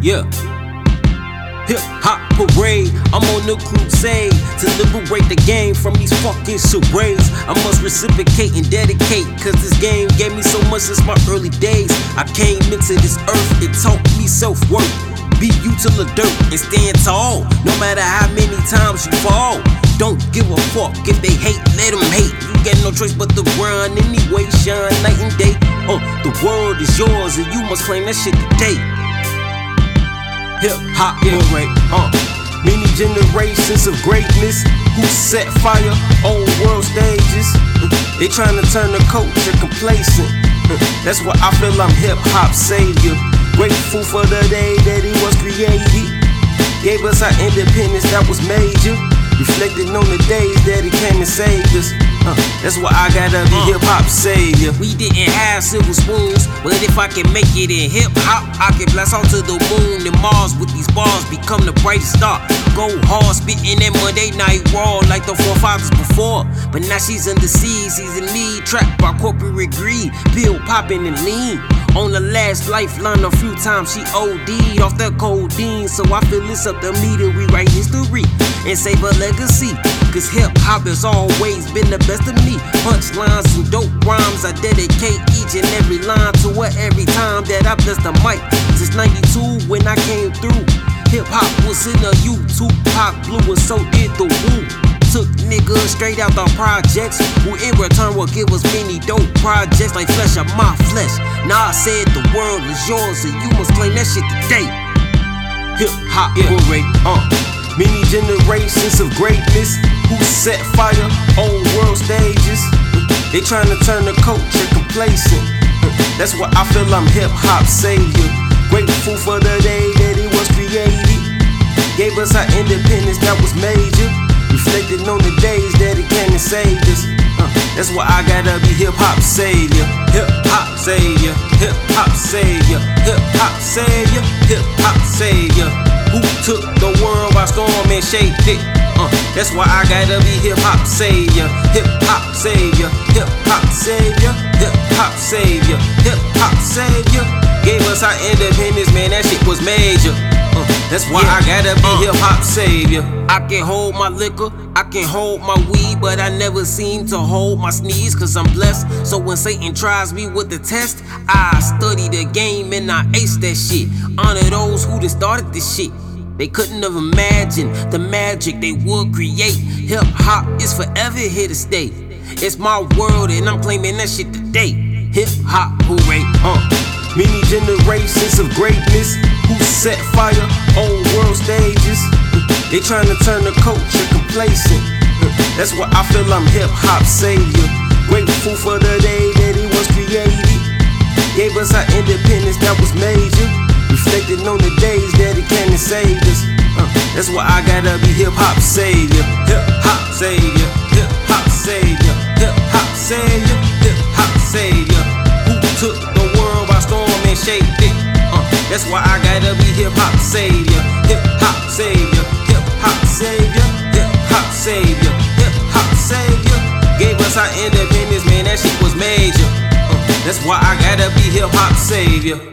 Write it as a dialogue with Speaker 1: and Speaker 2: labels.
Speaker 1: Yeah. Hip hop parade, I'm on the crusade to liberate the game from these fucking charades. I must reciprocate and dedicate, cause this game gave me so much since my early days. I came into this earth, it taught me self worth. Beat you to the dirt and stand tall, no matter how many times you fall. Don't give a fuck if they hate, let them hate. You got no choice but to run anyway, shine night and day. Uh, the world is yours and you must claim that shit today. Hip hop parade, uh. Many generations of greatness who set fire on world stages. They tryna turn the culture complacent. Uh, That's why I feel I'm hip hop savior. Grateful for the day that he was created. Gave us our independence that was major. Reflecting on the days that he came and saved us. Uh, that's why I gotta be hip hop savior. We didn't have silver spoons, but if I can make it in hip hop, I can blast out to the moon and Mars with these bars, become the brightest star. Go hard, spitting that Monday night raw like the forefathers before. But now she's in the sea, she's in need, trapped by corporate greed, pill popping and lean. On the last lifeline, a few times she OD'd off that codeine. So I feel it's up to me to rewrite history and save a legacy. Cause hip hop has always been the best of me. Punchlines and dope rhymes, I dedicate each and every line to her every time that I bless the mic. Since 92 when I came through, hip hop was in a YouTube pop blue and so did the woo. Took niggas straight out the projects, who in return will give us many dope projects like flesh of my flesh. Now I said the world is yours and you must claim that shit today. Hip hop parade, uh. Many generations of greatness who set fire on world stages. They trying to turn the culture complacent. That's why I feel I'm hip hop savior. Grateful for the day that it was created. Gave us our independence that was major. Reflecting on the days that it came and saved us. Uh, that's why I gotta be hip hop savior. Hip hop savior. Hip hop and it? Uh, that's why I gotta be hip hop savior. Hip hop savior. Hip hop savior. Hip hop savior. Hip hop savior. Gave us our independence, man. That shit was major. Uh, that's why I gotta be hip hop savior. I can hold my liquor, I can hold my weed, but I never seem to hold my sneeze cause I'm blessed. So when Satan tries me with the test, I study the game and I ace that shit. Honor those who done started this shit. They couldn't have imagined the magic they would create. Hip hop is forever here to stay. It's my world and I'm claiming that shit today. Hip hop hooray, uh. Many generations of greatness who set fire on world stages. They trying to turn the culture complacent. That's why I feel I'm hip hop savior. Grateful for the day that it was created. Gave us our independence that was major. Reflecting on the days that it came and saved us. Uh, that's why I gotta be hip hop savior. Hip hop savior. Hip hop savior. Hip hop savior. Hip hop savior. Who took the world by storm and shaped it? Uh, that's why I gotta be hip hop savior. Hip hop savior. Hip hop savior. Hip hop savior. Hip hop savior. Gave us our independence, man. That shit was major. Uh, that's why I gotta be hip hop savior.